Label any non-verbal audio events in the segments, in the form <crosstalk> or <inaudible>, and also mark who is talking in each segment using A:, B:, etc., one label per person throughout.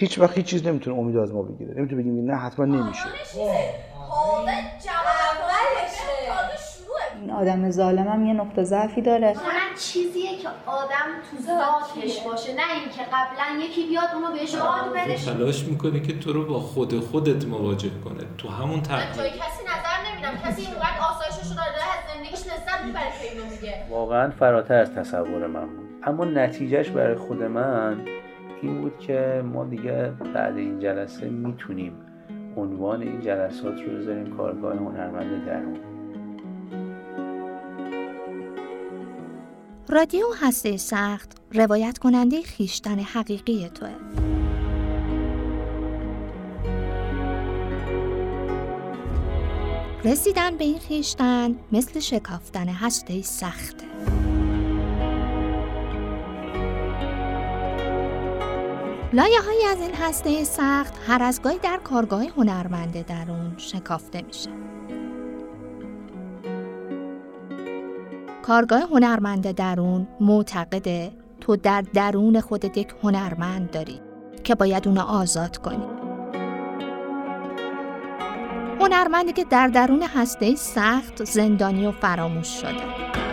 A: هیچ وقت هیچ چیز نمی‌تونه امید از ما بگیره. نمی‌تونه بگیم نه حتما نمیشه.
B: این آدم ظالمم یه نقطه ضعفی داره.
C: هنر چیزیه که آدم تو ذاتش باشه. نه اینکه قبلا یکی بیاد اونو بهش آد بده.
D: تلاش می‌کنه که تو رو با خود خودت مواجه کنه. تو همون
C: جای کسی نظر نمیدم. کسی اینقدر آسایشش رو داره از زندگیش لذت می‌بره که اینو میگه.
E: واقعا فراتر از تصور من بود. اما نتیجهش برای خود من این بود که ما دیگه بعد این جلسه می‌تونیم عنوان این جلسات رو بذاریم کارگاه هنرمند درون.
F: رادیو هسته سخت روایت کننده خیشتن حقیقی توه. رسیدن به این خیشتن مثل شکافتن هسته سخته. لایه های از این هسته سخت هر از گاهی در کارگاه هنرمند درون شکافته میشه. کارگاه هنرمند درون معتقده تو در درون خودت یک هنرمند داری که باید اونو آزاد کنی. هنرمندی که در درون هسته سخت زندانی و فراموش شده.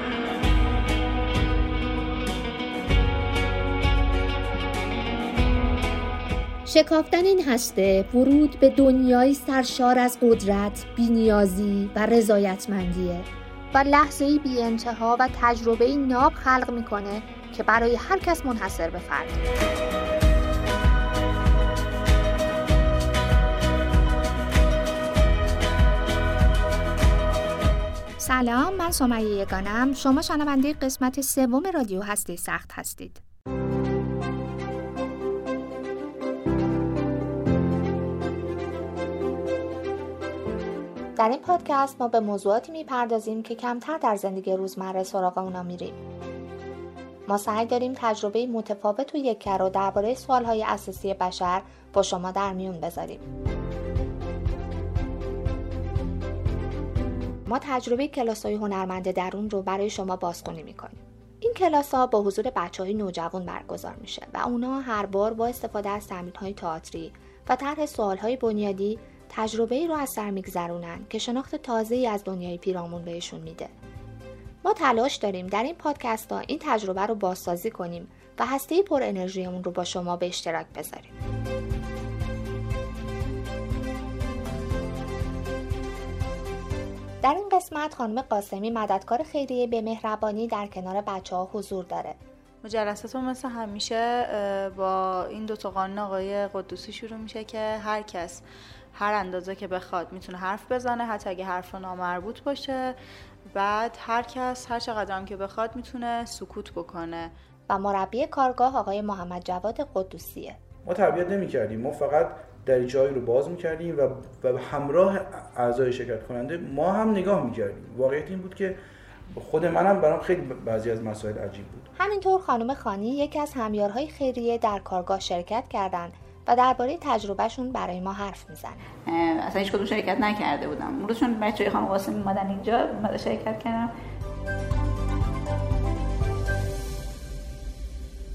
F: شکافتن این هسته ورود به دنیای سرشار از قدرت، بینیازی و رضایتمندیه و لحظه بی انتها و تجربه ناب خلق می‌کنه که برای هر کس منحصر به فرد. سلام من سمیه یگانم. شما شنونده قسمت سوم رادیو هستی سخت هستید. در این پادکست ما به موضوعاتی می‌پردازیم که کمتر در زندگی روزمره سراغ اونا میریم. ما سعی داریم تجربه متفاوت و یکر رو درباره سوالهای اساسی بشر با شما در میون بذاریم. ما تجربه کلاس های هنرمند درون رو برای شما بازخونی می‌کنیم. این کلاس ها با حضور بچه های نوجوان برگزار میشه و اونا هر بار با استفاده از تمرین های تئاتری و طرح سوال های بنیادی تجربه ای رو از سر میگذرونن که شناخت تازه ای از دنیای پیرامون بهشون میده. ما تلاش داریم در این پادکست ها این تجربه رو بازسازی کنیم و هسته پر انرژیمون رو با شما به اشتراک بذاریم. در این قسمت خانم قاسمی مددکار خیریه به مهربانی در کنار بچه ها حضور داره
G: جلساتون مثل همیشه با این دو تا قانون آقای قدوسی شروع میشه که هر کس هر اندازه که بخواد می‌تونه حرف بزنه حتی اگه حرف نامربوط باشه. بعد هر کس هر چقدر هم که بخواد می‌تونه سکوت بکنه.
F: و مربی کارگاه آقای محمد جواد قدوسیه.
A: ما تربیت نمی کردیم ما فقط دریچه رو باز می‌کردیم و و همراه اعضای شرکت کننده ما هم نگاه می‌کردیم. واقعیت این بود که خود منم برام خیلی بعضی از مسائل عجیب بود.
F: همینطور خانم خانی یکی از همیارهای خیریه در کارگاه شرکت کردند و درباره تجربهشون برای ما حرف می‌زنن
H: اصلا هیچ کدوم شرکت نکرده بودم. اون روزشون بچه خانم قاسم اومدن اینجا اومده شرکت کردم.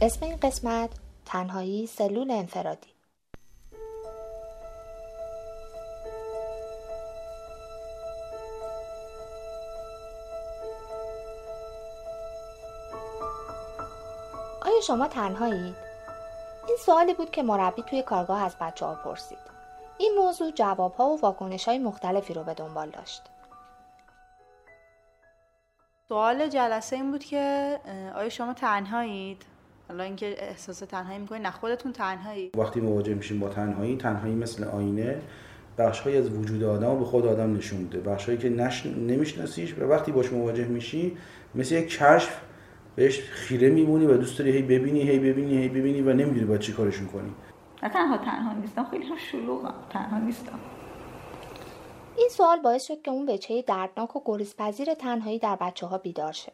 F: اسم این قسمت تنهایی سلول انفرادی. آیا شما تنهایید؟ این سوالی بود که مربی توی کارگاه از بچه ها پرسید. این موضوع جواب ها و واکنش های مختلفی رو به دنبال داشت.
G: سوال جلسه این بود که آیا شما تنهایید؟ حالا اینکه احساس تنهایی می‌کنید نه خودتون تنهایی
A: وقتی مواجه میشیم با تنهایی تنهایی مثل آینه بخشهایی از وجود آدم به خود آدم نشون میده بخشهایی که نش... نمیشناسیش و وقتی باش مواجه میشی مثل یک کشف بهش خیره میمونی و دوست داری هی ببینی هی ببینی هی ببینی و نمی‌دونی باید چی کارشون کنی
H: نه تنها تنها نیستم خیلی هم شلوغم تنها نیستم
F: این سوال باعث شد که اون بچه دردناک و گریزپذیر تنهایی در بچه ها بیدار شه.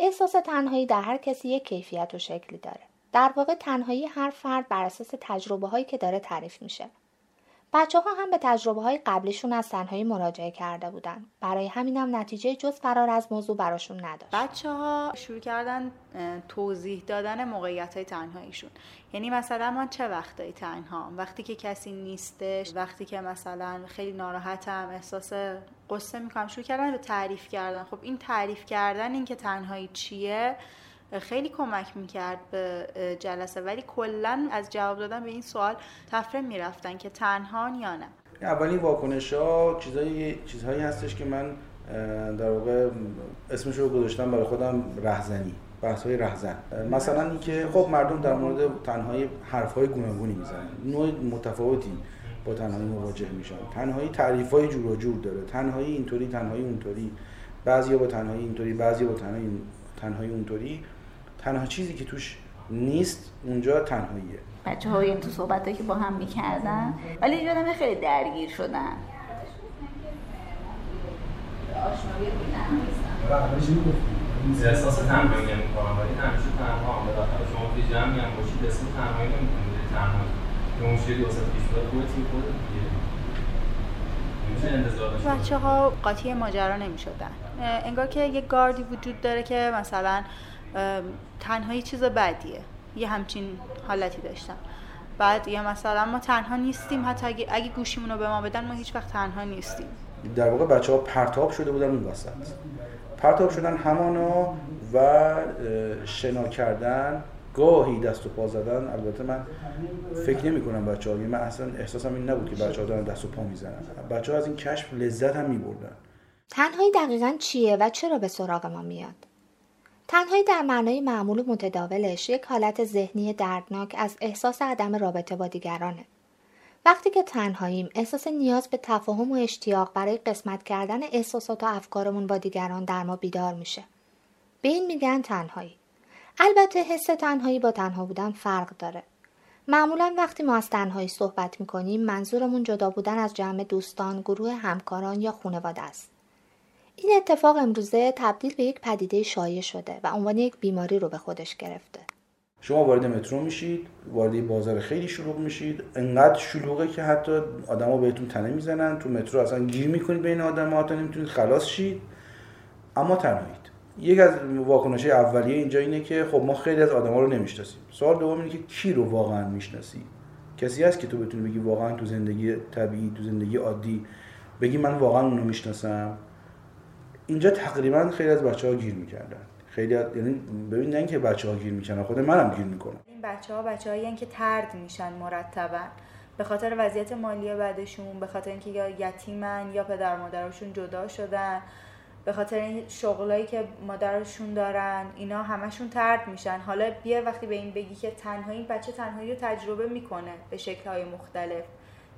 F: احساس تنهایی در هر کسی یک کیفیت و شکلی داره. در واقع تنهایی هر فرد بر اساس تجربه هایی که داره تعریف میشه. بچه ها هم به تجربه های قبلیشون از تنهایی مراجعه کرده بودن. برای همینم نتیجه جز فرار از موضوع براشون نداشت.
G: بچه ها شروع کردن توضیح دادن موقعیت های تنهاییشون یعنی مثلا ما چه وقتایی تنها وقتی که کسی نیستش وقتی که مثلا خیلی ناراحتم احساس قصه می‌کنم شروع کردن به تعریف کردن خب این تعریف کردن این که تنهایی چیه خیلی کمک می‌کرد به جلسه ولی کلا از جواب دادن به این سوال تفره می‌رفتن که تنهان یا نه.
A: اولین واکنش ها چیزهایی چیزهایی هستش که من در واقع اسمش رو گذاشتم برای خودم رهزنی بحث های رهزن. مثلا اینکه خب مردم در مورد تنهایی حرف های گوناگونی می‌زنن. نوع متفاوتی با تنهایی مواجه میشن. تنهایی تعریف های جور و جور داره. تنهایی اینطوری تنهایی اونطوری. بعضیا با تنهایی اینطوری بعضی با تنهایی تنهایی اونطوری. تنها چیزی که توش نیست اونجا تنهاییه.
H: بچه های تو صحبت که با هم می‌کردن ولی یادم خیلی درگیر شدن.
I: احساس تنهایی نمی‌کنم ولی همیشه تنها هم. بالاخره شما توی جمعی هم باشید اسم تنهایی نمی‌کنید تنها که مشکلی واسه پیش بیاد خودت خودت دیگه
G: بچه ها قاطی ماجرا نمی شدن انگار که یه گاردی وجود داره که مثلا تنهایی چیز بدیه. یه همچین حالتی داشتم. بعد یه مثلا ما تنها نیستیم حتی اگه, اگه گوشیمون رو به ما بدن ما هیچ وقت تنها نیستیم.
A: در واقع بچه ها پرتاب شده بودن اون وسط. پرتاب شدن همانا و شنا کردن. گاهی دست و پا زدن. البته من فکر نمی کنم بچه ها من اصلا احساسم این نبود که بچه ها دارن دست و پا می‌زنن. بچه ها از این کشف لذت هم می بردن
F: تنهایی دقیقا چیه و چرا به سراغ ما میاد؟ تنهایی در معنای معمول متداولش یک حالت ذهنی دردناک از احساس عدم رابطه با دیگرانه. وقتی که تنهاییم احساس نیاز به تفاهم و اشتیاق برای قسمت کردن احساسات و افکارمون با دیگران در ما بیدار میشه. به این میگن تنهایی. البته حس تنهایی با تنها بودن فرق داره. معمولا وقتی ما از تنهایی صحبت می‌کنیم منظورمون جدا بودن از جمع دوستان، گروه همکاران یا خانواده است. این اتفاق امروزه تبدیل به یک پدیده شایع شده و عنوان یک بیماری رو به خودش گرفته.
A: شما وارد مترو میشید، وارد بازار خیلی شلوغ میشید، انقدر شلوغه که حتی آدما بهتون تنه می‌زنن، تو مترو اصلا گیر می‌کنید بین آدما تا نمی‌تونید خلاص شید. اما تنهایید. یک از واکنش اولیه اینجا اینه که خب ما خیلی از آدما رو نمی‌شناسیم. سوال دوم اینه که کی رو واقعا می‌شناسی؟ کسی هست که تو بتونی بگی واقعا تو زندگی طبیعی، تو زندگی عادی بگی من واقعا اونو می‌شناسم اینجا تقریبا خیلی از بچه ها گیر می‌کردن. خیلی. یعنی ببین نه اینکه بچه ها گیر می‌کنن خود منم گیر می‌کنم.
G: این بچه ها بچه هایی که ترد میشن مرتبا. به خاطر وضعیت مالی بعدشون به خاطر اینکه یا یتیمن یا پدر مادرشون جدا شدن به خاطر این شغلایی که مادرشون دارن اینا همشون ترد میشن. حالا بیا وقتی به این بگی که تنهایی بچه تنهایی رو تجربه می‌کنه به شکلهای مختلف.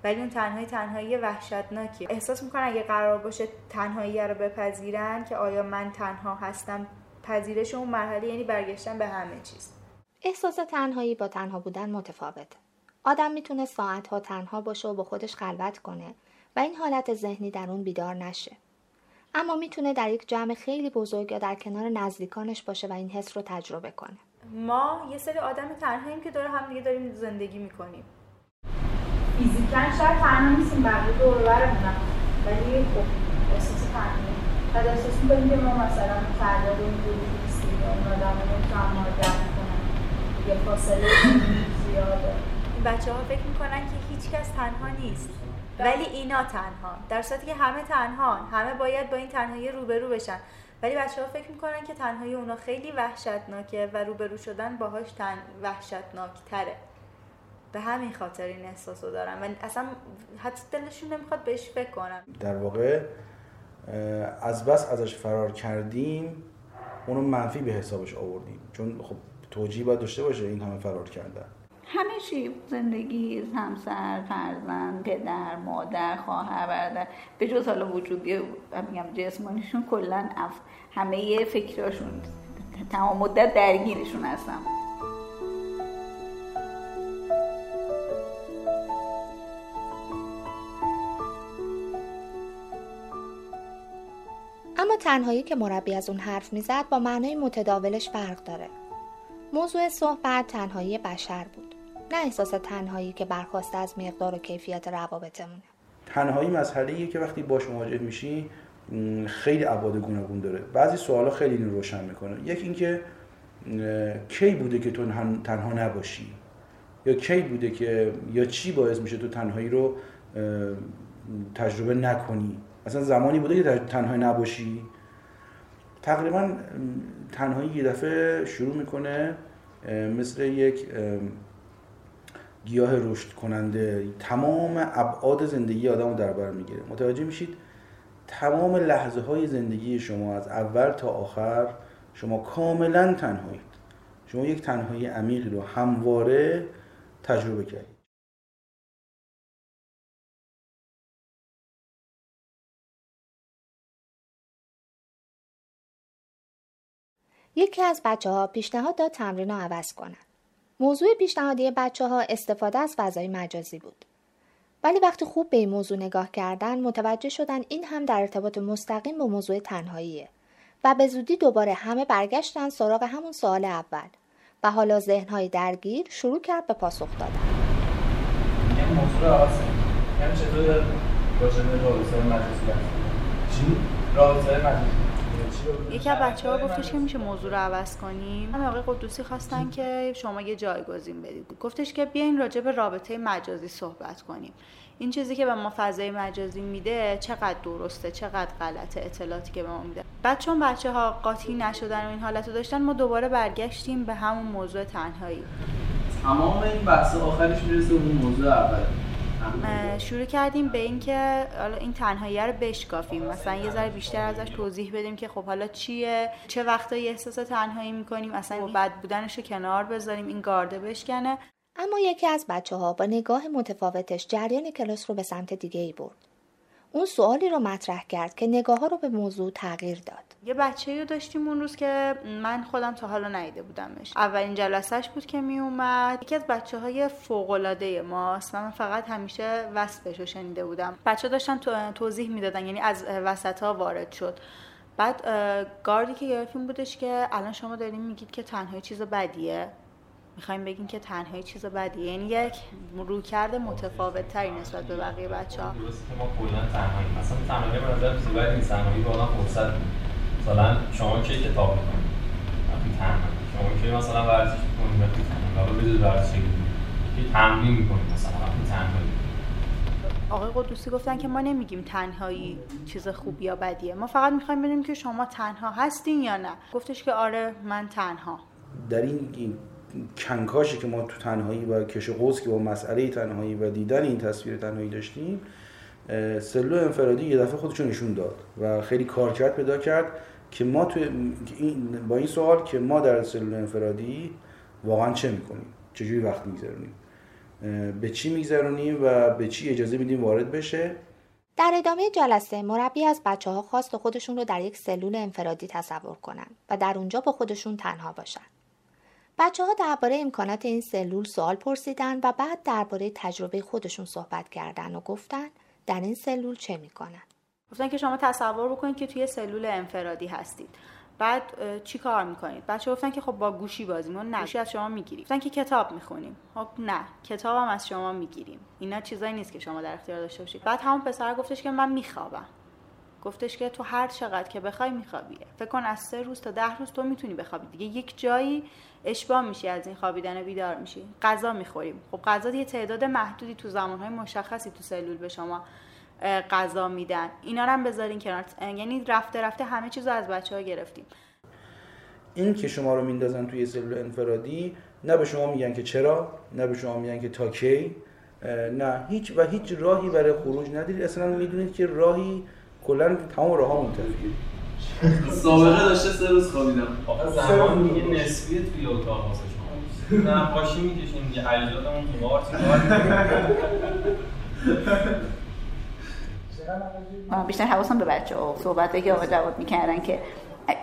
G: ولی اون تنهایی تنهایی وحشتناکی. احساس می‌کنن اگه قرار باشه تنهایی رو بپذیرن که آیا من تنها هستم پذیرش اون مرحله یعنی برگشتن به همه چیز.
F: احساس تنهایی با تنها بودن متفاوته آدم می‌تونه ساعتها تنها باشه و با خودش خلوت کنه و این حالت ذهنی در اون بیدار نشه. اما می‌تونه در یک جمع خیلی بزرگ یا در کنار نزدیکانش باشه و این حس رو تجربه کنه.
G: ما یه سری آدم تنهاییم که دور هم دیگه داریم زندگی می‌کنیم.
C: فیزیکا شاید تنها نیستیم بقیه دور برمونم ولی خب احساس تنهایی بعد احساس می‌کنیم که ما مثلا فردا رو اینجوری نیستیم. یا اون آدم رو نمی‌تونم کنم. یا فاصله زیاده.
G: بچه ها فکر می‌کنن که هیچ کس تنها نیست. ولی اینا تنها. در صورتی که همه تنها همه باید با این تنهایی روبرو بشن. ولی بچه ها فکر می‌کنن که تنهایی اونا خیلی وحشتناکه و روبرو شدن باهاش تن وحشتناک تره به همین خاطر این احساس رو دارم. و اصلا حتی دلشون نمی‌خواد بهش فکر کنم.
A: در واقع از بس ازش فرار کردیم اونو منفی به حسابش آوردیم. چون خب توجیه باید داشته باشه این همه فرار کردن.
H: همه چی. زندگی همسر فرزند پدر مادر خواهر برادر. به جز حالا وجودی میگم جسمانیشون کلا همه فکراشون تمام مدت درگیرشون هستم
F: تنهایی که مربی از اون حرف می‌زد با معنای متداولش فرق داره. موضوع صحبت تنهایی بشر بود. نه احساس تنهایی که برخواسته از مقدار و کیفیت روابطمونه.
A: تنهایی مسئله که وقتی باش مواجه میشی خیلی ابعاد گوناگون داره. بعضی سوالا خیلی اینو روشن می‌کنه. یکی اینکه کی بوده که تو تنها نباشی؟ یا کی بوده که یا چی باعث میشه تو تنهایی رو تجربه نکنی؟ اصلا زمانی بوده که تنهایی نباشی؟ تقریبا تنهایی یه دفعه شروع می‌کنه مثل یک گیاه رشد کننده. تمام ابعاد زندگی آدم رو در بر می‌گیره. متوجه میشید؟ تمام لحظه های زندگی شما از اول تا آخر شما کاملا تنهایید. شما یک تنهایی عمیقی رو همواره تجربه کردید.
F: یکی از بچه ها پیشنهاد داد تمرین رو عوض کنن. موضوع پیشنهادی بچه ها استفاده از فضای مجازی بود. ولی وقتی خوب به این موضوع نگاه کردن متوجه شدن این هم در ارتباط مستقیم با موضوع تنهاییه و به زودی دوباره همه برگشتن سراغ همون سوال اول و حالا ذهنهای درگیر شروع کرد به پاسخ دادن
I: یعنی موضوع یعنی چطور مجازی چی؟ مجازی
G: یکی از بچه ها گفتش که میشه موضوع رو عوض کنیم. هم آقای قدوسی خواستن که شما یه جایگزین بدید. گفتش که بیاین راجع به رابطه مجازی صحبت کنیم. این چیزی که به ما فضای مجازی میده چقدر درسته چقدر غلطه اطلاعاتی که به ما میده. بعد چون بچه ها قاطی نشدن و این حالت رو داشتن ما دوباره برگشتیم به همون موضوع تنهایی.
I: تمام این بحث آخرش می‌رسه اون موضوع اول.
G: شروع کردیم به اینکه حالا این تنهایی رو بشکافیم. مثلا یه ذره بیشتر ازش توضیح بدیم که خب حالا چیه؟ چه وقتایی احساس تنهایی می‌کنیم؟ اصلا بد بودنش رو کنار بذاریم این گارده بشکنه.
F: اما یکی از بچه ها با نگاه متفاوتش جریان کلاس رو به سمت دیگه ای برد. اون سوالی رو مطرح کرد که نگاه ها رو به موضوع تغییر داد.
G: یه بچه رو داشتیم اون روز که من خودم تا حالا ندیده بودمش. اولین جلسهش بود که می اومد یکی از بچه های فوق العاده ماست من فقط همیشه وصفش رو شنیده بودم. بچه داشتن توضیح می‌دادن یعنی از وسط ها وارد شد. بعد گاردی که گرفتیم بودش که الان شما دارین میگید که تنهایی چیز بدیه. می‌خوایم بگیم که تنهایی چیز بدیه. یعنی یک رویکرد متفاوت تری نسبت به بقیه بچه ها
I: که ما کلا تنهایی مثلا تنهایی به نظر چیز بدی نیست. تنهایی واقعا فرصت مثلا شما کی کتاب می‌کنید وقتی تنهایی. شما کی مثلا ورزش می‌کنید وقتی تنهایی. حالا بدون ورزش کی تمرین می‌کنید مثلا؟ وقتی تنهایی.
G: آقای قدوسی گفتن که ما نمیگیم تنهایی چیز خوب یا بدیه. ما فقط می‌خوایم بدیم که شما تنها هستین یا نه. گفتش که آره من تنها.
A: در این کنکاشی که ما تو تنهایی و کش قوس که با مسئله تنهایی و دیدن این تصویر تنهایی داشتیم سلول انفرادی یه دفعه خودشون نشون داد و خیلی کارکرد پیدا کرد که ما تو با این سوال که ما در سلول انفرادی واقعا چه می‌کنیم؟ چجوری وقت میگذرونیم؟ به چی میگذرونیم و به چی اجازه میدیم وارد بشه؟
F: در ادامه جلسه مربی از بچه ها خواست خودشون رو در یک سلول انفرادی تصور کنن و در اونجا با خودشون تنها باشن. بچه ها درباره امکانات این سلول سوال پرسیدن و بعد درباره تجربه خودشون صحبت کردن و گفتن در این سلول چه می‌کنن.
G: گفتن که شما تصور بکنید که توی سلول انفرادی هستید. بعد چی کار می‌کنید؟ بچه گفتن که خب با گوشی بازی ما نه گوشی از شما می‌گیریم. گفتن که کتاب می‌خونیم. خب نه کتاب هم از شما می‌گیریم. اینا چیزایی نیست که شما در اختیار داشته باشید. بعد همون پسر گفتش که من میخوابم. گفتش که تو هر چقدر که بخوای میخوابی. فکر کن از سه روز تا ده روز تو می‌تونی بخوابی. دیگه یک جایی اشباه میشی از این خوابیدن بیدار میشی. غذا می‌خوریم خب غذا یه تعداد محدودی تو زمانهای مشخصی تو سلول به شما غذا میدن. اینا رو هم بذارین کنار. یعنی رفته رفته همه چیز از بچه ها گرفتیم.
A: این که شما رو میندازن توی سلول انفرادی نه به شما میگن که چرا نه به شما میگن که تا کی نه. هیچ و هیچ راهی برای خروج ندارید. اصلا می‌دونید که راهی کلا تمام راه ها منتفیه
I: سابقه داشته سه روز خوابیدم. آقا زمان میگه نسبیه توی اتاق واسه شما. <laughs> نه پاشی می‌کشیم یه علیزادمون تو بار
H: بیشتر حواسم به بچه ها صحبت که آقا جواب می‌کردن که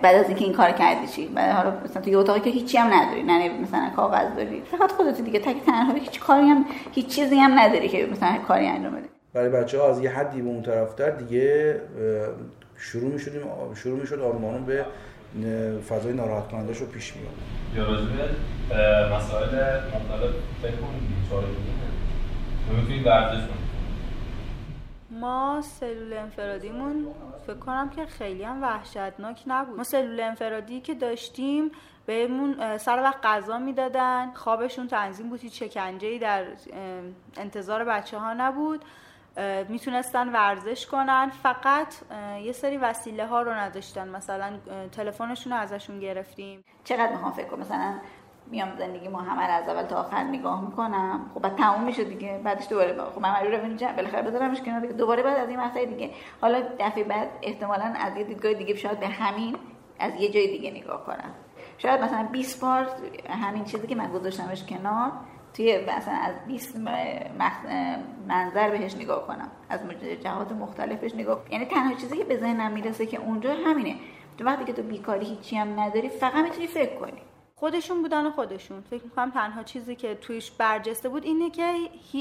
H: بعد از اینکه این کار کردی چی؟ بعد حالا مثلا توی اتاقی که هیچی هم نداری نه مثلا کاغذ داری. فقط خودت دیگه تک تنها هیچ کاری هم هیچ چیزی هم نداری که مثلا کاری انجام بدی.
A: برای بچه ها از یه حدی به اون طرفتر دیگه شروع می شدیم شروع می شد به فضای ناراحت کنندش رو پیش میاد
I: یا راجع مسائل مختلف فکر کنید چاره می‌تونید ورزش کنید
G: ما سلول انفرادیمون فکر کنم که خیلی هم وحشتناک نبود. ما سلول انفرادی که داشتیم بهمون سر وقت غذا می‌دادن. خوابشون تنظیم بود هیچ شکنجه در انتظار بچه ها نبود. می‌تونستن ورزش کنن. فقط یه سری وسیله ها رو نداشتن. مثلا تلفنشون رو ازشون گرفتیم.
H: چقدر می‌خوام فکر کنم مثلا میام زندگی ما همه از اول تا آخر نگاه می‌کنم. خب بعد تموم میشه دیگه. بعدش دوباره خب من مجبورم اینجا بالاخره بذارمش کنار دیگه. دوباره بعد از این مقطع دیگه. حالا دفعه بعد احتمالا از یه دیدگاه دیگه شاید به همین از یه جای دیگه نگاه کنم. شاید مثلا 20 بار همین چیزی که من گذاشتمش کنار توی مثلا از 20 منظر بهش نگاه کنم. از جهات مختلفش نگاه کنم. یعنی تنها چیزی که به ذهنم می‌رسه که اونجا همینه. تو وقتی که تو بیکاری هیچی هم نداری فقط می‌تونی فکر کنی.
G: خودشون بودن و خودشون. فکر می‌کنم تنها چیزی که تویش برجسته بود اینه که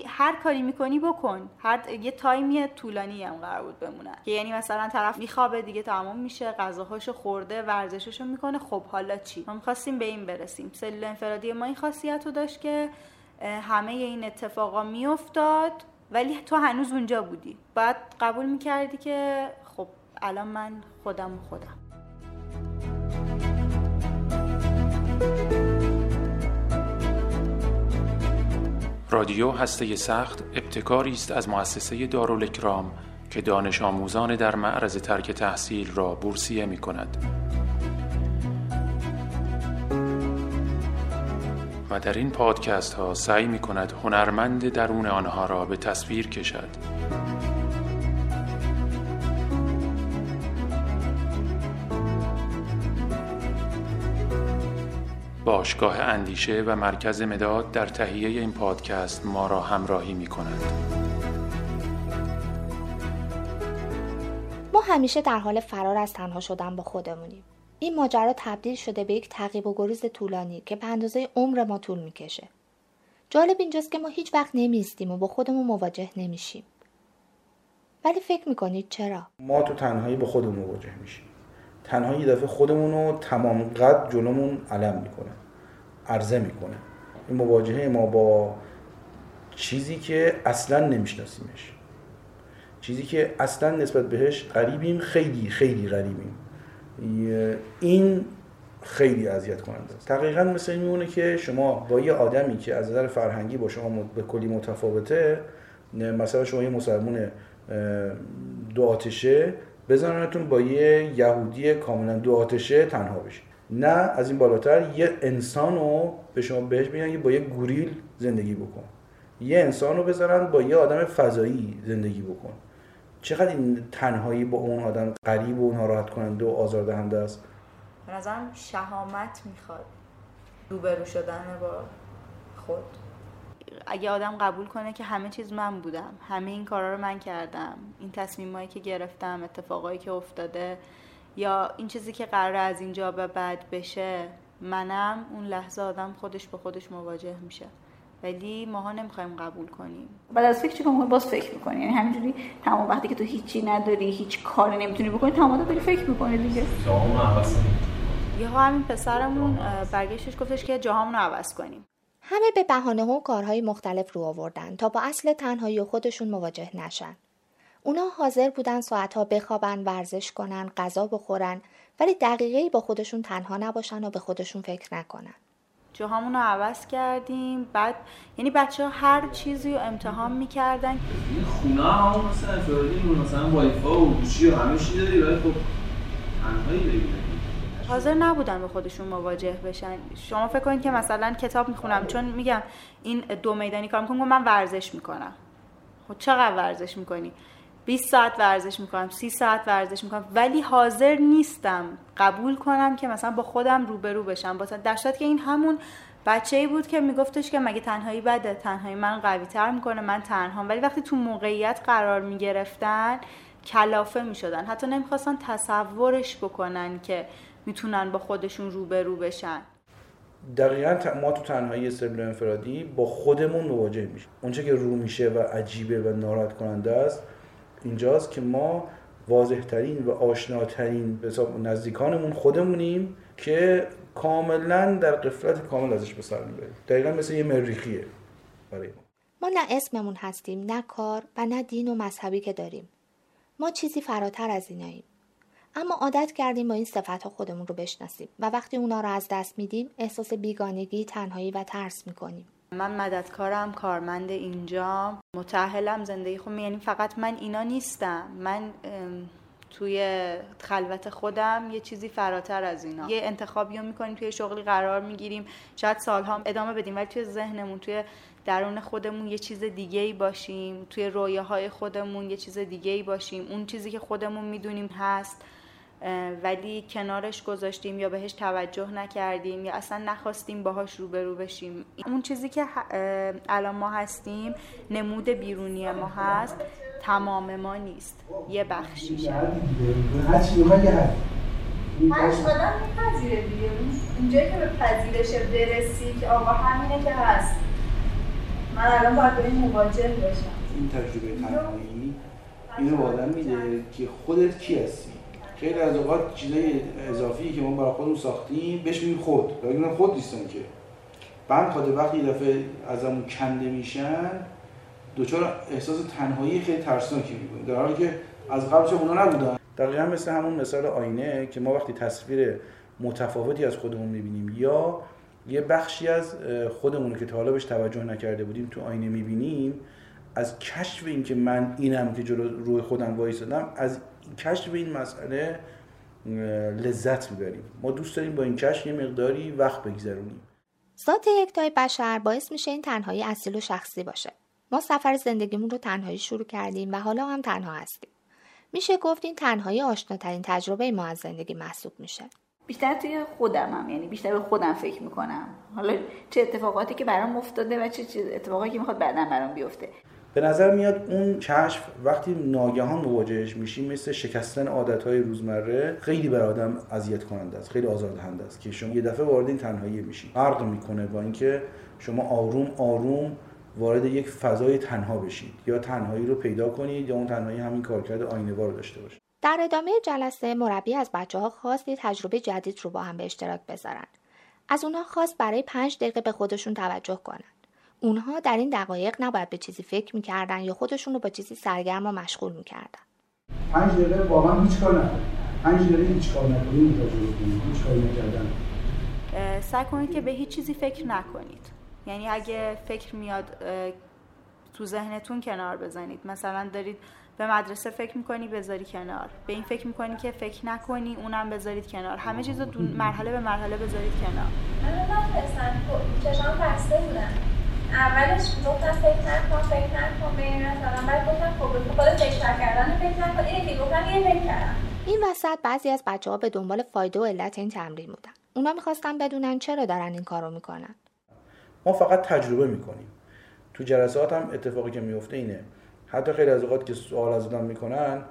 G: هر کاری می‌کنی بکن. هر یه تایمی طولانی هم قرار بود بمونن که یعنی مثلا طرف میخوابه دیگه تمام میشه غذاهاشو خورده ورزششو می‌کنه. خب حالا چی؟ ما می‌خواستیم به این برسیم. سلول انفرادی ما این خاصیت رو داشت که همه این اتفاقا میافتاد ولی تو هنوز اونجا بودی بعد قبول می‌کردی که خب الان من خودم خودم
J: رادیو هسته سخت ابتکاری است از مؤسسه دارالکرام که دانش آموزان در معرض ترک تحصیل را بورسیه می کند. و در این پادکست ها سعی می کند هنرمند درون آنها را به تصویر کشد. باشگاه اندیشه و مرکز مداد در تهیه این پادکست ما را همراهی می کند.
F: ما همیشه در حال فرار از تنها شدن با خودمونیم. این ماجرا تبدیل شده به یک تعقیب و گریز طولانی که به اندازه عمر ما طول می‌کشه. جالب اینجاست که ما هیچ وقت نمیستیم و با خودمون مواجه نمیشیم. ولی فکر می‌کنید چرا؟
A: ما تو تنهایی با خودمون مواجه میشیم. تنهایی یه دفعه خودمون رو تمام قد جلومون علم می‌کنه عرضه می‌کنه این مواجهه ما با چیزی که اصلا نمیشناسیمش چیزی که اصلا نسبت بهش غریبیم خیلی خیلی غریبیم این خیلی اذیت کننده است. دقیقا مثل این میمونه که شما با یه آدمی که از نظر فرهنگی با شما به کلی متفاوته مثلا شما یه مسلمون دو آتشه بزننتون با یه یهودی کاملا دو آتشه تنها بشید نه از این بالاتر یه انسان رو به شما بهش میگن با یه گوریل زندگی بکن. یه انسان رو بذارن با یه آدم فضایی زندگی بکن. چقدر این تنهایی با اون آدم قریب و ناراحت کننده و آزاردهنده است؟
G: به نظرم شهامت می‌خواد روبرو شدن با خود. اگه آدم قبول کنه که همه چیز من بودم همه این کارا رو من کردم این تصمیمایی که گرفتم اتفاقایی که افتاده یا این چیزی که قرار از اینجا به بعد بشه منم اون لحظه آدم خودش به خودش مواجه میشه. ولی ماها نمی‌خوایم قبول کنیم.
H: بعد از فکر چیکار باز فکر می‌کنی. یعنی همینجوری تمام وقتی که تو هیچی نداری هیچ کاری نمی‌تونی بکنی تمام داری فکر می‌کنی دیگه.
G: یه همین پسرمون برگشتش گفتش که جاهامون رو عوض کنیم.
F: همه به بهانه و کارهای مختلف رو آوردن تا با اصل تنهایی خودشون مواجه نشن. اونا حاضر بودن ساعتها بخوابن، ورزش کنن، غذا بخورن ولی دقیقه با خودشون تنها نباشن و به خودشون فکر نکنن.
G: جاهامون رو عوض کردیم. بعد یعنی بچه ها هر چیزی رو امتحان می‌کردن.
K: خونه هم مثلا مثلا وایفا و گوشی و همه چیز داری ولی خب تنهایی
G: حاضر نبودن به خودشون مواجه بشن. شما فکر کنید که مثلا کتاب می‌خونم چون میگم این دو میدانی کار می‌کنم من ورزش می‌کنم. خب چقدر ورزش می‌کنی؟ 20 ساعت ورزش می‌کنم 30 ساعت ورزش می‌کنم. ولی حاضر نیستم قبول کنم که مثلا با خودم روبرو بشم. با در که این همون بچه ای بود که میگفتش که مگه تنهایی بده تنهایی من قوی تر می‌کنه من تنها ولی وقتی تو موقعیت قرار می‌گرفتن کلافه می‌شدن. حتی نمی‌خواستن تصورش بکنن که می‌تونن با خودشون روبرو بشن.
A: دقیقا ما تو تنهایی سلول انفرادی با خودمون مواجه میشیم. اونچه که رو میشه و عجیبه و ناراحت کننده است اینجاست که ما واضحترین و آشناترین به نزدیکانمون خودمونیم که کاملا در قفلت کامل ازش به سر می‌بریم. دقیقا مثل یه مریخیه برای ما.
F: ما نه اسممون هستیم نه کار و نه دین و مذهبی که داریم. ما چیزی فراتر از ایناییم. اما عادت کردیم با این صفت خودمون رو بشناسیم و وقتی اونا رو از دست میدیم احساس بیگانگی، تنهایی و ترس می‌کنیم.
G: من مددکارم کارمند اینجا متعهلم زندگی خودم. یعنی فقط من اینا نیستم. من توی خلوت خودم یه چیزی فراتر از اینا. یه انتخابی رو می‌کنیم توی شغلی قرار می‌گیریم. شاید سالها ادامه بدیم ولی توی ذهنمون توی درون خودمون یه چیز دیگه ای باشیم. توی رویاهای خودمون یه چیز دیگه ای باشیم. اون چیزی که خودمون می‌دونیم هست. ولی کنارش گذاشتیم یا بهش توجه نکردیم یا اصلا نخواستیم باهاش روبرو بشیم. اون چیزی که الان ما هستیم نمود بیرونی ما هست تمام ما نیست. یه بخشیشه
C: هرچی آدم میپذیره دیگه اونجایی که به پذیرش برسی که آقا همینه که هست من الان باید به این مواجه باشم
A: این تجربه تنهایی اینو آدم میده که خودت کی هستی؟ خیلی از اوقات چیزای اضافی که ما برای خودمون ساختیم بهش میگیم خود. ولی خود نیستن که. بعد خود وقتی یه دفعه ازمون کنده میشن دچار احساس تنهایی خیلی ترسناکی می‌کنه. در حالی که از قبل چه اونا نبودن. دقیقا مثل همون مثال آینه که ما وقتی تصویر متفاوتی از خودمون می‌بینیم یا یه بخشی از خودمون که تا حالا بهش توجه نکرده بودیم تو آینه می‌بینیم از کشف این که من اینم که جلو روی خودم وایسادم از کشف این مسئله لذت می‌بریم. ما دوست داریم با این کشف یه مقداری وقت بگذرونیم.
F: ذات یکتای بشر باعث میشه این تنهایی اصیل و شخصی باشه. ما سفر زندگیمون رو تنهایی شروع کردیم و حالا هم تنها هستیم. میشه گفت این تنهایی آشناترین تجربه ما از زندگی محسوب میشه.
H: بیشتر توی خودمم یعنی بیشتر به خودم فکر می‌کنم. حالا چه اتفاقاتی که برام افتاده و چه اتفاقاتی که می‌خواد بعدا برام بیفته.
A: به نظر میاد اون کشف وقتی ناگهان مواجهش میشی مثل شکستن عادتهای روزمره خیلی بر آدم اذیت کننده است خیلی آزاردهنده است که شما یه دفعه وارد این تنهایی میشی فرق می‌کنه با اینکه شما آروم آروم وارد یک فضای تنها بشید یا تنهایی رو پیدا کنید یا اون تنهایی همین کارکرد آینه‌وار رو داشته باشه
F: در ادامه جلسه مربی از بچه ها خواست تجربه جدید رو با هم به اشتراک بذارن. از اونها خواست برای پنج دقیقه به خودشون توجه کنن. اونها در این دقایق نباید به چیزی فکر می‌کردن یا خودشون رو با چیزی سرگرم و مشغول می‌کردن.
A: پنج دقیقه واقعا هیچ کار نکنید پنج دقیقه هیچ کار نکنید هیچ کار نکردن.
G: سعی کنید که به هیچ چیزی فکر نکنید. یعنی اگه فکر میاد تو ذهنتون کنار بزنید. مثلا دارید به مدرسه فکر می‌کنی بذاری کنار. به این فکر می‌کنی که فکر نکنی اونم بذارید کنار. همه چیز رو مرحله به مرحله بذارید کنار.
C: من چشم بسته بودم. اولش گفتم فکر نکن فکر نکن به این مثلا بعد گفتم خب خود فکر کردن فکر نکن. اینه که گفتم یه فکر کردم
F: این وسط بعضی از بچه ها به دنبال فایده و علت این تمرین بودن. اونا می‌خواستن بدونن چرا دارن این کارو می‌کنن.
A: ما فقط تجربه می‌کنیم. تو جلسات هم اتفاقی که میفته اینه. حتی خیلی از اوقات که سوال از آدم می‌کنن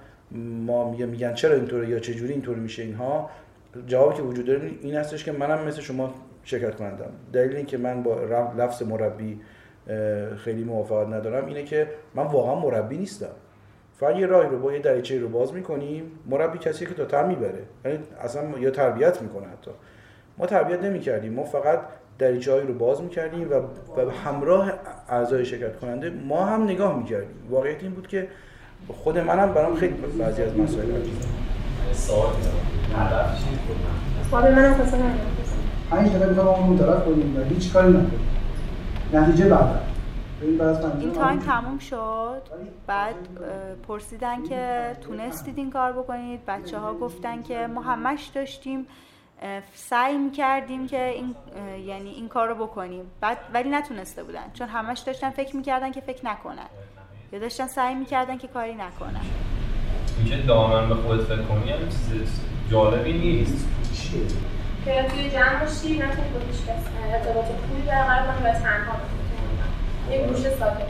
A: ما میگن میگن چرا اینطوره یا چه جوری اینطوری میشه اینها. جوابی که وجود داره این هستش که منم مثل شما شرکت کنندم دلیل اینکه من با لفظ مربی خیلی موافقت ندارم اینه که من واقعا مربی نیستم. فقط یه راهی رو با یه دریچه رو باز می‌کنیم مربی کسی که تا تر می‌بره. یعنی اصلا یا تربیت می‌کنه حتی. ما تربیت نمی‌کردیم ما فقط دریچه رو باز می‌کردیم و, و همراه اعضای شرکت کننده ما هم نگاه می‌کردیم. واقعیت این بود که خود منم برام خیلی بعضی از مسائل
K: سوال
C: منم
A: اون طرف کنیم و هیچ کاری نکنیم. نتیجه بعد.
G: این تایم تموم شد. بعد پرسیدن که تونستید این کار بکنید. بچه ها گفتن که ما همش داشتیم سعی می‌کردیم که این یعنی این کار رو بکنیم. بعد ولی نتونسته بودن. چون همش داشتن فکر می‌کردن که فکر نکنن. یا داشتن سعی می‌کردن که کاری نکنن.
I: اینکه دامن به خودت فکر کنی هم چیز جالبی نیست.
C: که توی جمع باشی نتونی با هیچ کس. ارتباط خوبی برقرار کنی و تنها یه گوشه ساکت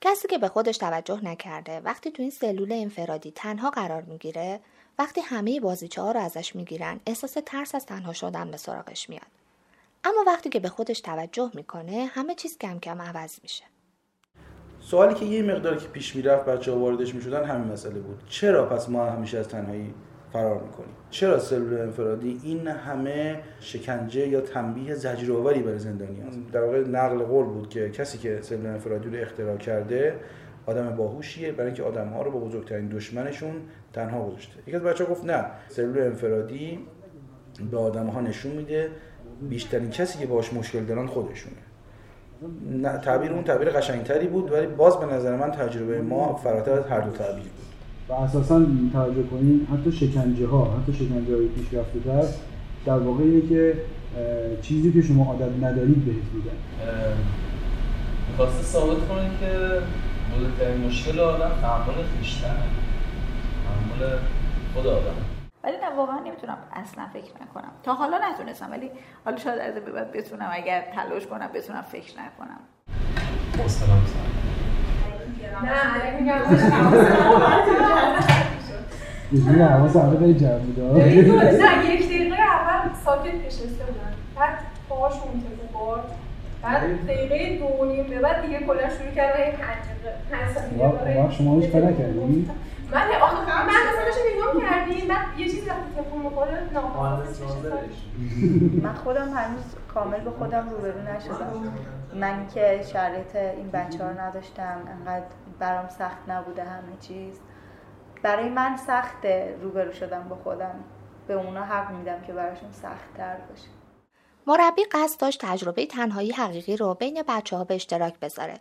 F: کسی که به خودش توجه نکرده وقتی تو این سلول انفرادی تنها قرار می‌گیره وقتی همه بازیچه ها رو ازش می‌گیرن احساس ترس از تنها شدن به سراغش میاد. اما وقتی که به خودش توجه می‌کنه همه چیز کم کم عوض میشه.
A: سوالی که یه مقدار که پیش می‌رفت بچه ها واردش می‌شدن همین مسئله بود. چرا؟ پس ما همیشه از تنهایی فرار می‌کنیم چرا سلول انفرادی این همه شکنجه یا تنبیه زجرآوری برای زندانیان در واقع نقل قول بود که کسی که سلول انفرادی رو اختراع کرده آدم باهوشیه برای اینکه آدم ها رو با بزرگترین دشمنشون تنها گذاشته. یکی از بچه گفت نه سلول انفرادی به آدم ها نشون میده بیشترین کسی که باش مشکل دارن خودشونه. نه تعبیر اون تعبیر قشنگتری بود ولی باز به نظر من تجربه ما فراتر از هر دو تعبیر بود.
L: و اساسا توجه کنین حتی شکنجه ها حتی شکنجه های پیشرفته تر در واقع اینه که چیزی که شما عادت ندارید بهت میدن.
K: می‌خواسته ثابت کنه که بزرگترین مشکل آدم تحمل خیشتن تحمل خود آدم.
H: ولی نه واقعا نمی‌تونم اصلا فکر نکنم. تا حالا نتونستم ولی حالا شاید از به بعد بتونم اگر تلاش کنم بتونم فکر نکنم.
K: سلام.
C: نه میگم
L: یه حواس همه به جمع بوده
C: نه یک دقیقه اول ساکت نشسته بودن بعد پاهاش منتظر بار بعد دقیقه دو و نیم به بعد دیگه کلا شروع کردن این پنج
L: شما هیچ کار نکردی؟
C: من آخه من مثلا داشتم نگاه کردیم بعد یه چیزی وقتی تلفن می‌خوره ناخواسته
G: من خودم هنوز کامل به خودم روبرو نشدم من که شرایط این بچه ها رو نداشتم انقدر برام سخت نبوده همه چیز. برای من سخته روبرو شدم با خودم. به اونا حق میدم که براشون سخت تر باشه.
F: مربی قصد داشت تجربه تنهایی حقیقی رو بین بچه ها به اشتراک بذاره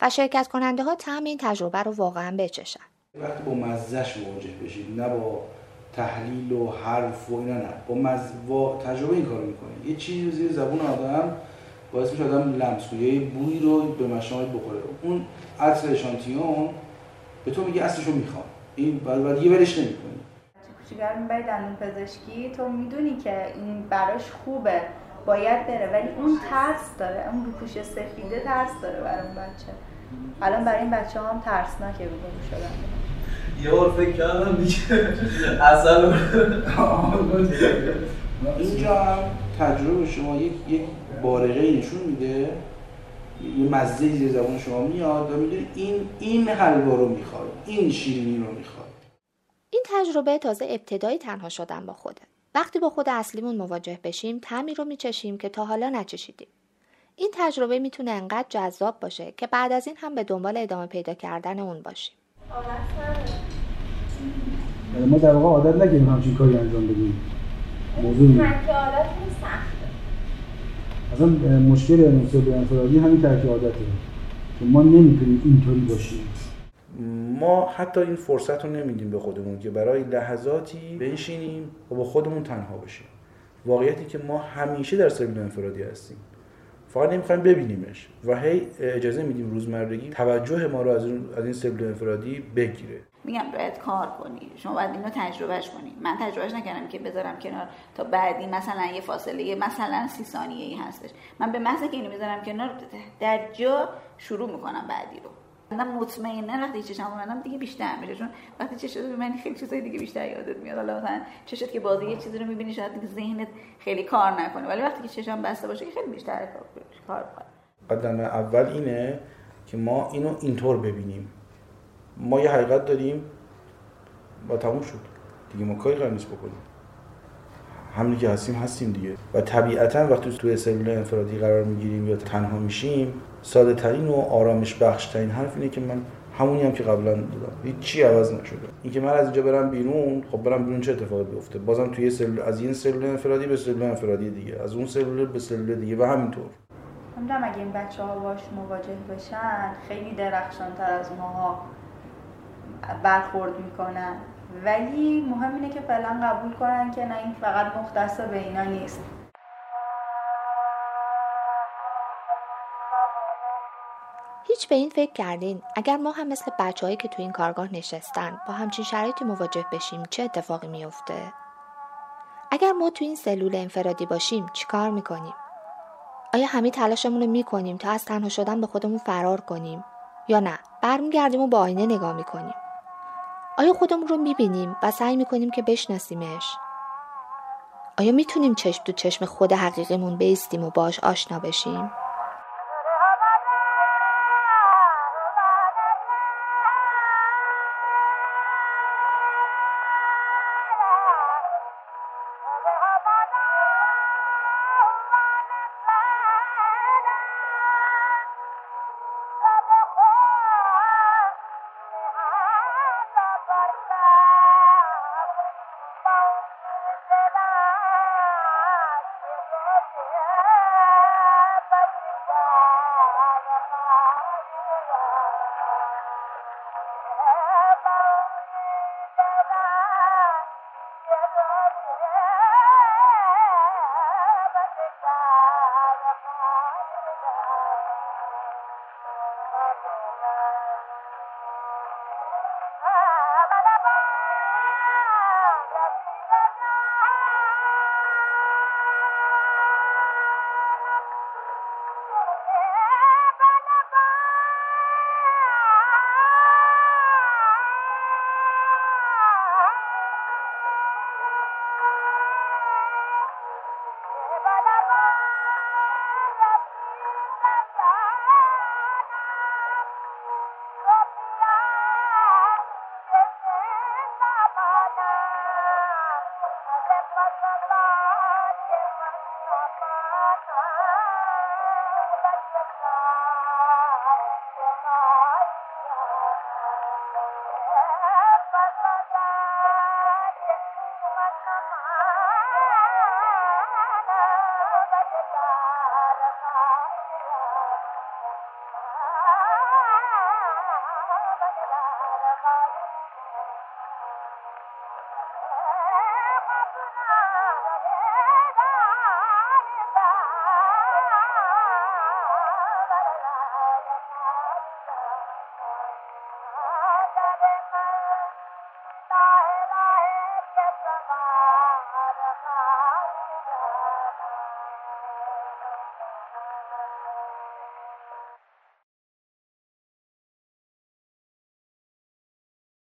F: و شرکت کننده ها طعم این تجربه رو واقعا بچشن.
A: وقتی با مزهش مواجه بشید نه با تحلیل و حرف و اینا نه. با, مز... با تجربه این کارو می‌کنه یه چیزی زیر زبون آدم باعث میشه آدم لمس کنه یه بوی رو به مشامت بخوره. اون عطر اشانتیون به تو میگه اصلشو می‌خوام. این بعد بعد یه ولش نمی‌کنی.
G: کوچیک‌تر می‌بری دندون پزشکی تو می‌دونی که این براش خوبه. باید بره ولی اون ترس داره. اون روپوش سفیده ترس داره برای اون بچه. الان برای این بچه هم ترسناکه روبرو شدن
K: یه بار فکر کردم دیگه اصلا
A: اینجا هم تجربه شما یک یک بارقه نشون میده. یه مزه زیر زبان شما میاد و می‌دونی این این حلوا رو می‌خواد این شیرینی رو می‌خواد.
F: این تجربه تازه ابتدای تنها شدن با خوده وقتی با خود اصلیمون مواجه بشیم تعمی رو میچشیم که تا حالا نچشیدیم. این تجربه می‌تونه انقدر جذاب باشه که بعد از این هم به دنبال ادامه پیدا کردن اون باشیم.
L: ما در واقع عادت نکردیم همچین کاری انجام بدیم. موضوع اینه.
C: ترک عادت خیلی سخته
L: اصلا مشکل انسان انفرادی همین ترک عادته. که ما نمی‌تونیم اینطوری باشیم.
A: ما حتی این فرصت رو نمیدیم به خودمون که برای لحظاتی بنشینیم و با خودمون تنها باشیم. واقعیتی که ما همیشه در سلول انفرادی هستیم. فقط نمی‌خوایم ببینیمش و هی اجازه میدیم روزمرگی توجه ما رو از این, سلول انفرادی بگیره.
H: میگم باید کار کنی. شما باید اینو تجربهش کنی. من تجربهش نکردم که بذارم کنار تا بعدی مثلا یه فاصله مثلا سی ثانیه ای هستش. من به محض که اینو می‌ذارم کنار در جا شروع می‌کنم بعدی رو. من مطمئنا وقتی چشم منم دیگه بیشتر میشه. چون وقتی چشت به من خیلی چیزای دیگه بیشتر یادت میاد. حالا مثلا چشت که بازی یه چیزی رو می‌بینی شاید دیگه ذهنت خیلی کار نکنه. ولی وقتی که چشم بسته باشه خیلی بیشتر کار کنه
A: قدم اول اینه که ما اینو اینطور ببینیم. ما یه حقیقت داریم و تموم شد. دیگه ما کاری قرار نیست بکنیم. همونی که هستیم هستیم دیگه. و طبیعتا وقتی توی سلول انفرادی قرار می‌گیریم یا تنها میشیم ساده ترین و آرامش بخش ترین حرف اینه که من همونی هم که قبلا دادم. هیچ عوض نشده. اینکه من از اینجا برم بیرون خب برم بیرون چه اتفاقی بیفته؟ بازم توی سلول از این سلول انفرادی به سلول انفرادی دیگه. از اون سلول به سلول دیگه و همینطور.
G: نمی‌دونم اگه این بچه ها باش مواجه بشن خیلی درخشان تر از ماها. برخورد می‌کنن ولی مهم اینه که فعلا قبول کنن که نه این فقط مختص به اینا نیست
F: هیچ به این فکر کردین اگر ما هم مثل بچههایی که تو این کارگاه نشستن با همچین شرایطی مواجه بشیم چه اتفاقی میفته؟ اگر ما تو این سلول انفرادی باشیم چیکار می‌کنیم؟ آیا همه تلاشمون رو می‌کنیم تا از تنها شدن به خودمون فرار کنیم؟ یا نه برمیگردیم و با آینه نگاه می‌کنیم؟ آیا خودمون رو می‌بینیم و سعی می‌کنیم که بشناسیمش؟ آیا می‌تونیم چشم تو چشم خود حقیقیمون بیستیم و باش آشنا بشیم؟